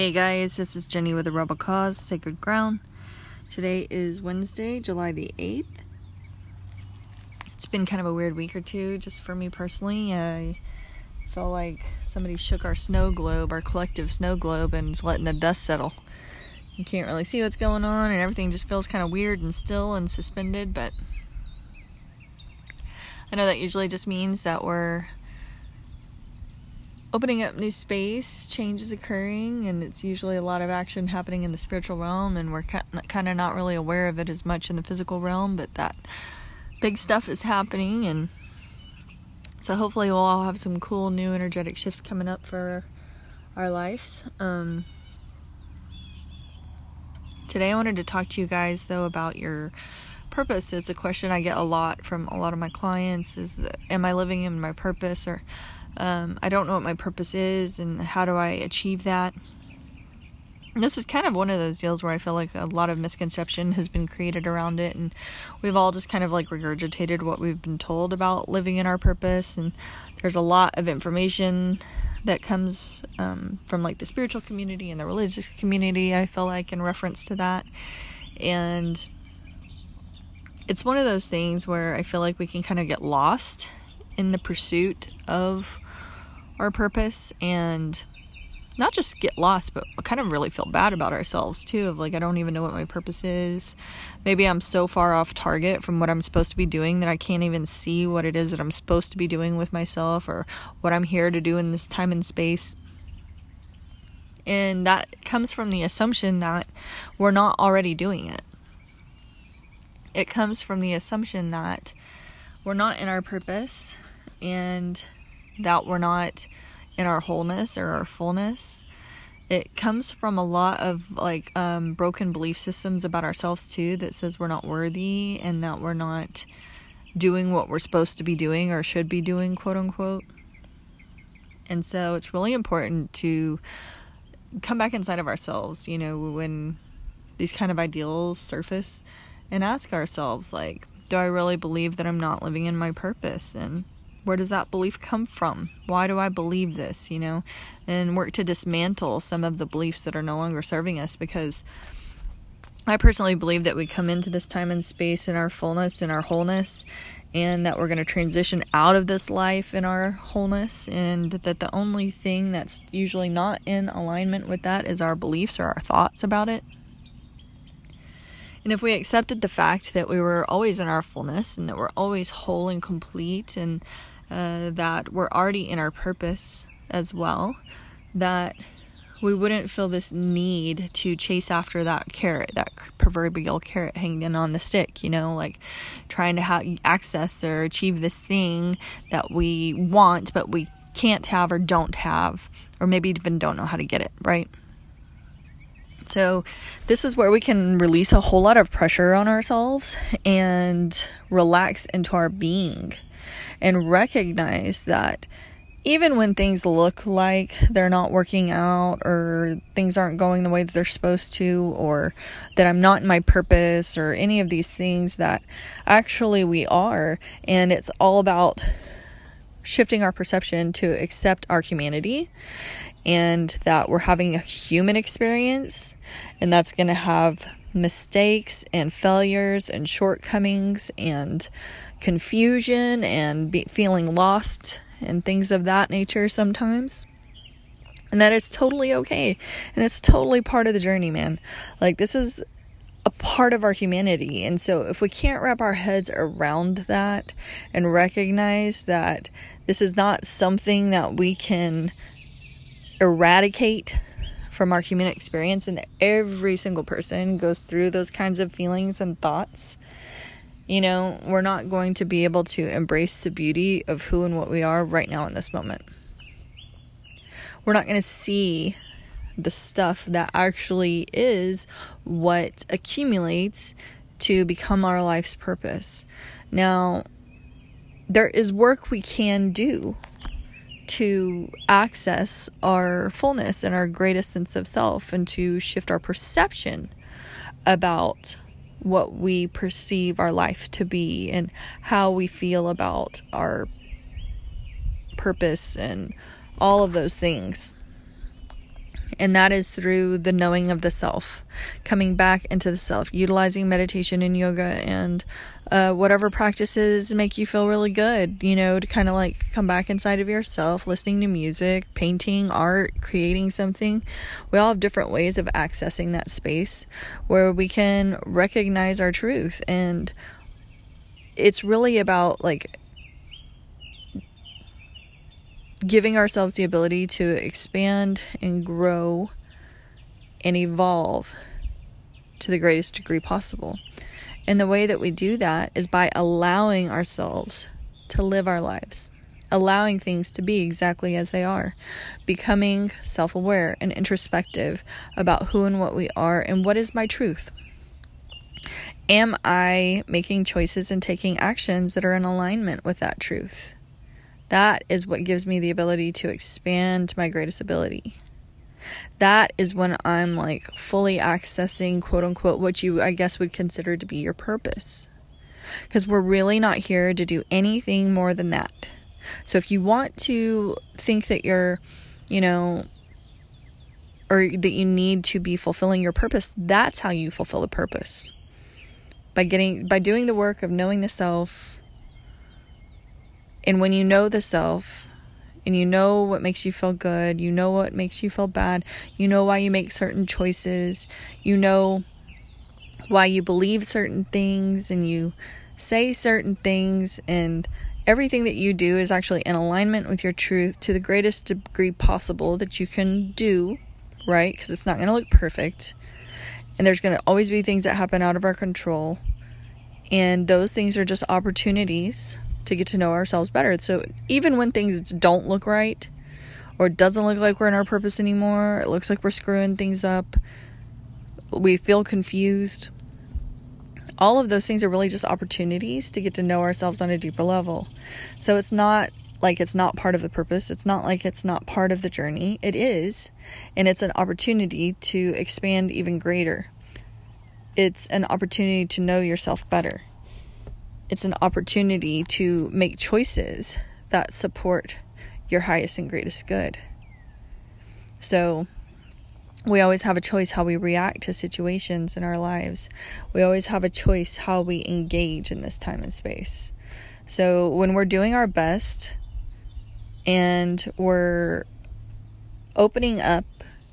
Hey guys, this is Jenny with the Rebel Cause Sacred Ground. Today is Wednesday, July the 8th. It's been kind of a weird week or two just for me personally. I feel like somebody shook our snow globe, our collective snow globe, and letting the dust settle. You can't really see what's going on, and everything just feels kind of weird and still and suspended, but I know that usually just means that we're opening up new space, change is occurring, and it's usually a lot of action happening in the spiritual realm, and we're kind of not really aware of it as much in the physical realm, but that big stuff is happening, and so hopefully we'll all have some cool new energetic shifts coming up for our lives. Um, today, I wanted to talk to you guys though about your purpose. It's a question I get a lot from a lot of my clients: is Am I living in my purpose or um, I don't know what my purpose is and how do I achieve that. And this is kind of one of those deals where I feel like a lot of misconception has been created around it, and we've all just kind of like regurgitated what we've been told about living in our purpose. And there's a lot of information that comes um, from like the spiritual community and the religious community, I feel like, in reference to that. And it's one of those things where I feel like we can kind of get lost in the pursuit of our purpose and not just get lost, but kind of really feel bad about ourselves too. Of like, I don't even know what my purpose is. Maybe I'm so far off target from what I'm supposed to be doing that I can't even see what it is that I'm supposed to be doing with myself or what I'm here to do in this time and space. And that comes from the assumption that we're not already doing it. It comes from the assumption that we're not in our purpose and that we're not in our wholeness or our fullness. It comes from a lot of like um, broken belief systems about ourselves too that says we're not worthy and that we're not doing what we're supposed to be doing or should be doing, quote unquote. And so it's really important to come back inside of ourselves, you know, when these kind of ideals surface and ask ourselves, like, do I really believe that I'm not living in my purpose? And where does that belief come from? Why do I believe this, you know? And work to dismantle some of the beliefs that are no longer serving us because I personally believe that we come into this time and space in our fullness and our wholeness and that we're going to transition out of this life in our wholeness and that the only thing that's usually not in alignment with that is our beliefs or our thoughts about it. And if we accepted the fact that we were always in our fullness and that we're always whole and complete and uh, that we're already in our purpose as well, that we wouldn't feel this need to chase after that carrot, that proverbial carrot hanging on the stick, you know, like trying to have access or achieve this thing that we want, but we can't have or don't have, or maybe even don't know how to get it, right? So, this is where we can release a whole lot of pressure on ourselves and relax into our being and recognize that even when things look like they're not working out or things aren't going the way that they're supposed to or that I'm not in my purpose or any of these things that actually we are. And it's all about shifting our perception to accept our humanity and that we're having a human experience and that's going to have mistakes and failures and shortcomings and confusion and be, feeling lost and things of that nature sometimes. And that is totally okay. And it's totally part of the journey, man. Like, this is a part of our humanity. And so, if we can't wrap our heads around that and recognize that this is not something that we can eradicate from our human experience, and every single person goes through those kinds of feelings and thoughts. You know, we're not going to be able to embrace the beauty of who and what we are right now in this moment. We're not going to see the stuff that actually is what accumulates to become our life's purpose. Now, there is work we can do to access our fullness and our greatest sense of self and to shift our perception about what we perceive our life to be and how we feel about our purpose and all of those things. And that is through the knowing of the self, coming back into the self, utilizing meditation and yoga and uh, whatever practices make you feel really good, you know, to kind of like come back inside of yourself, listening to music, painting, art, creating something. We all have different ways of accessing that space where we can recognize our truth. And it's really about like giving ourselves the ability to expand and grow and evolve to the greatest degree possible. And the way that we do that is by allowing ourselves to live our lives, allowing things to be exactly as they are, becoming self aware and introspective about who and what we are and what is my truth. Am I making choices and taking actions that are in alignment with that truth? That is what gives me the ability to expand my greatest ability. That is when I'm like fully accessing, quote unquote, what you, I guess, would consider to be your purpose. Because we're really not here to do anything more than that. So if you want to think that you're, you know, or that you need to be fulfilling your purpose, that's how you fulfill the purpose. By getting, by doing the work of knowing the self, and when you know the self and you know what makes you feel good, you know what makes you feel bad, you know why you make certain choices, you know why you believe certain things and you say certain things and everything that you do is actually in alignment with your truth to the greatest degree possible that you can do, right? Because it's not going to look perfect. And there's going to always be things that happen out of our control. And those things are just opportunities to get to know ourselves better. So even when things don't look right, or it doesn't look like we're in our purpose anymore, it looks like we're screwing things up, we feel confused. All of those things are really just opportunities to get to know ourselves on a deeper level. So it's not like it's not part of the purpose. It's not like it's not part of the journey. It is. And it's an opportunity to expand even greater. It's an opportunity to know yourself better it's an opportunity to make choices that support your highest and greatest good. So, we always have a choice how we react to situations in our lives. We always have a choice how we engage in this time and space. So, when we're doing our best and we're opening up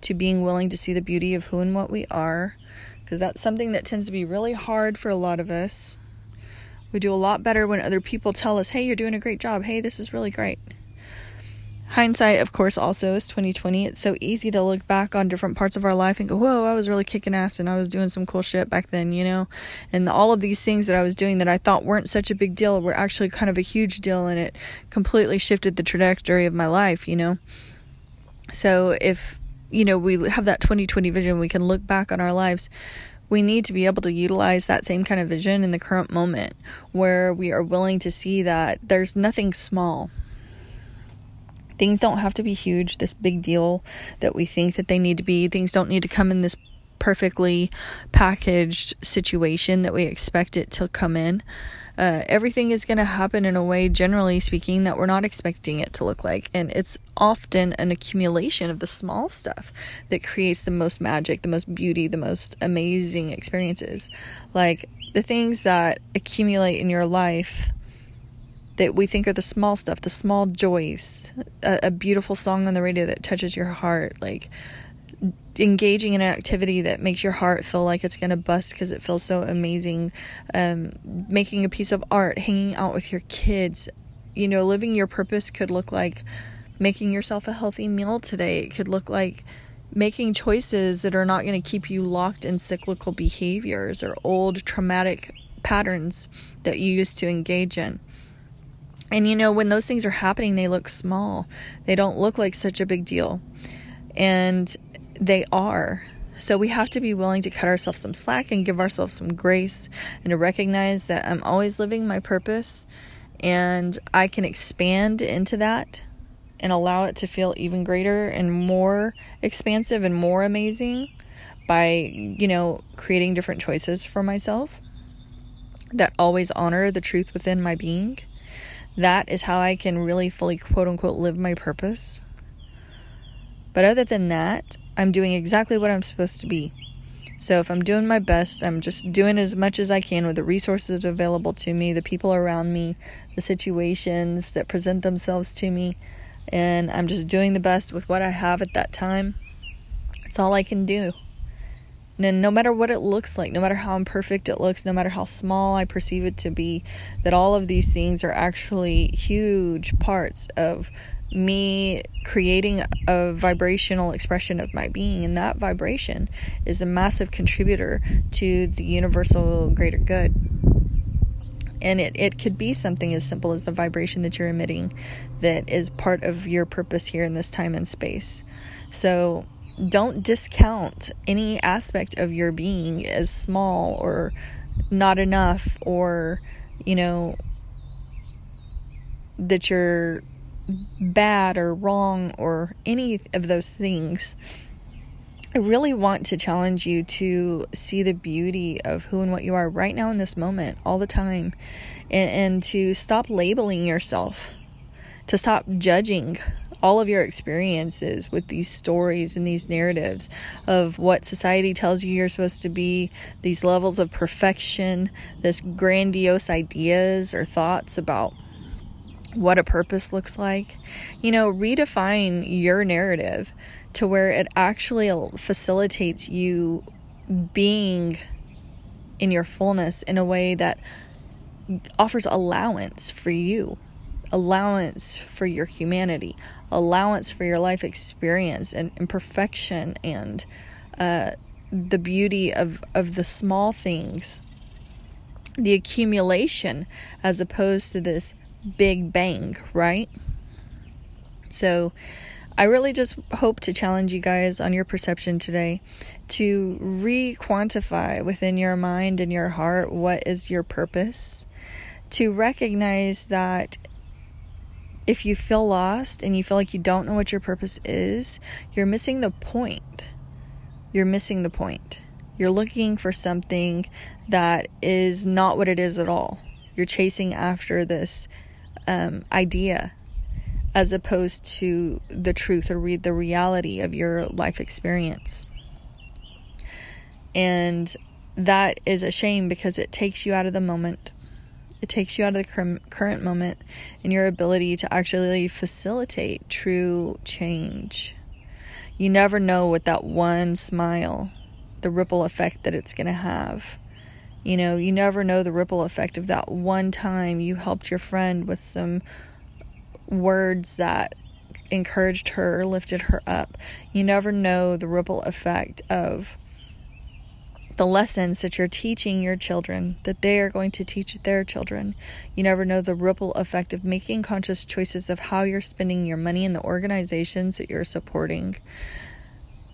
to being willing to see the beauty of who and what we are, because that's something that tends to be really hard for a lot of us we do a lot better when other people tell us, "Hey, you're doing a great job. Hey, this is really great." Hindsight, of course, also is 2020. It's so easy to look back on different parts of our life and go, "Whoa, I was really kicking ass and I was doing some cool shit back then," you know? And all of these things that I was doing that I thought weren't such a big deal were actually kind of a huge deal and it completely shifted the trajectory of my life, you know? So, if you know, we have that 2020 vision, we can look back on our lives we need to be able to utilize that same kind of vision in the current moment where we are willing to see that there's nothing small. Things don't have to be huge, this big deal that we think that they need to be. Things don't need to come in this perfectly packaged situation that we expect it to come in uh, everything is going to happen in a way, generally speaking, that we're not expecting it to look like. And it's often an accumulation of the small stuff that creates the most magic, the most beauty, the most amazing experiences. Like the things that accumulate in your life that we think are the small stuff, the small joys, a, a beautiful song on the radio that touches your heart, like engaging in an activity that makes your heart feel like it's going to bust because it feels so amazing, um, making a piece of art, hanging out with your kids, you know, living your purpose could look like making yourself a healthy meal today. It could look like making choices that are not going to keep you locked in cyclical behaviors or old traumatic patterns that you used to engage in. And you know, when those things are happening, they look small. They don't look like such a big deal. And they are. So we have to be willing to cut ourselves some slack and give ourselves some grace and to recognize that I'm always living my purpose and I can expand into that and allow it to feel even greater and more expansive and more amazing by, you know, creating different choices for myself that always honor the truth within my being. That is how I can really fully, quote unquote, live my purpose. But other than that, I'm doing exactly what I'm supposed to be. So if I'm doing my best, I'm just doing as much as I can with the resources available to me, the people around me, the situations that present themselves to me, and I'm just doing the best with what I have at that time. It's all I can do. And no matter what it looks like, no matter how imperfect it looks, no matter how small I perceive it to be, that all of these things are actually huge parts of me creating a vibrational expression of my being, and that vibration is a massive contributor to the universal greater good. And it, it could be something as simple as the vibration that you're emitting that is part of your purpose here in this time and space. So don't discount any aspect of your being as small or not enough or, you know, that you're bad or wrong or any of those things. I really want to challenge you to see the beauty of who and what you are right now in this moment, all the time, and, and to stop labeling yourself, to stop judging all of your experiences with these stories and these narratives of what society tells you you're supposed to be, these levels of perfection, this grandiose ideas or thoughts about what a purpose looks like. You know, redefine your narrative to where it actually facilitates you being in your fullness in a way that offers allowance for you, allowance for your humanity, allowance for your life experience and imperfection and uh, the beauty of, of the small things, the accumulation as opposed to this big bang, right? So, I really just hope to challenge you guys on your perception today to re quantify within your mind and your heart what is your purpose, to recognize that if you feel lost and you feel like you don't know what your purpose is, you're missing the point. You're missing the point. You're looking for something that is not what it is at all. You're chasing after this um, idea as opposed to the truth or read the reality of your life experience. And that is a shame because it takes you out of the moment. It takes you out of the current moment and your ability to actually facilitate true change. You never know what that one smile, the ripple effect that it's going to have. You know, you never know the ripple effect of that one time you helped your friend with some words that encouraged her, lifted her up. You never know the ripple effect of the lessons that you're teaching your children, that they are going to teach their children. You never know the ripple effect of making conscious choices of how you're spending your money in the organizations that you're supporting.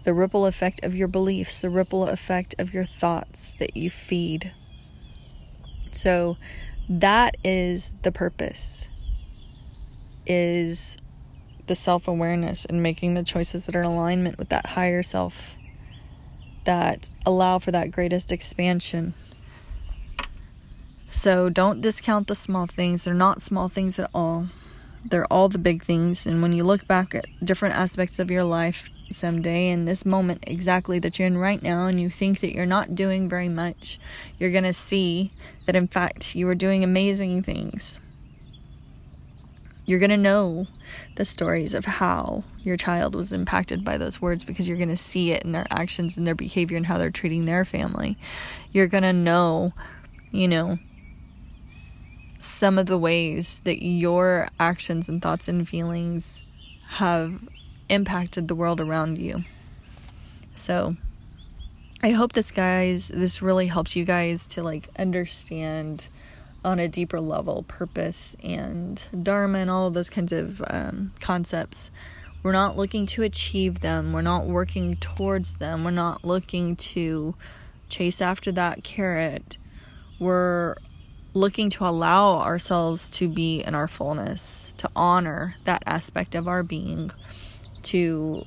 The ripple effect of your beliefs, the ripple effect of your thoughts that you feed. So that is the purpose is the self-awareness and making the choices that are in alignment with that higher self that allow for that greatest expansion. So don't discount the small things. They're not small things at all. They're all the big things. And when you look back at different aspects of your life, someday in this moment exactly that you're in right now and you think that you're not doing very much, you're going to see that in fact you are doing amazing things. You're going to know the stories of how your child was impacted by those words because you're going to see it in their actions and their behavior and how they're treating their family. You're going to know, you know, some of the ways that your actions and thoughts and feelings have impacted the world around you. So, I hope this guys this really helps you guys to like understand on a deeper level purpose and dharma and all those kinds of um, concepts. We're not looking to achieve them. We're not working towards them. We're not looking to chase after that carrot. We're looking to allow ourselves to be in our fullness, to honor that aspect of our being to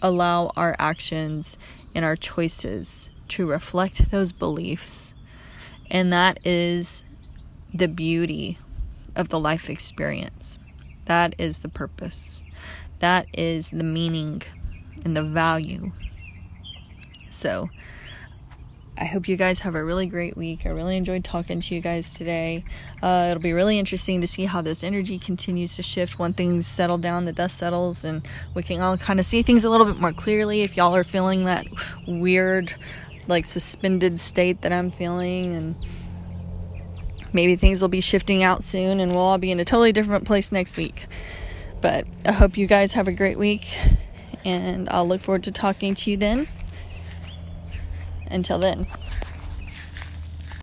allow our actions and our choices to reflect those beliefs. And that is the beauty of the life experience. That is the purpose. That is the meaning and the value. So, I hope you guys have a really great week. I really enjoyed talking to you guys today. Uh, it'll be really interesting to see how this energy continues to shift when things settle down, the dust settles, and we can all kind of see things a little bit more clearly. If y'all are feeling that weird, like suspended state that I'm feeling, and maybe things will be shifting out soon, and we'll all be in a totally different place next week. But I hope you guys have a great week, and I'll look forward to talking to you then. Until then.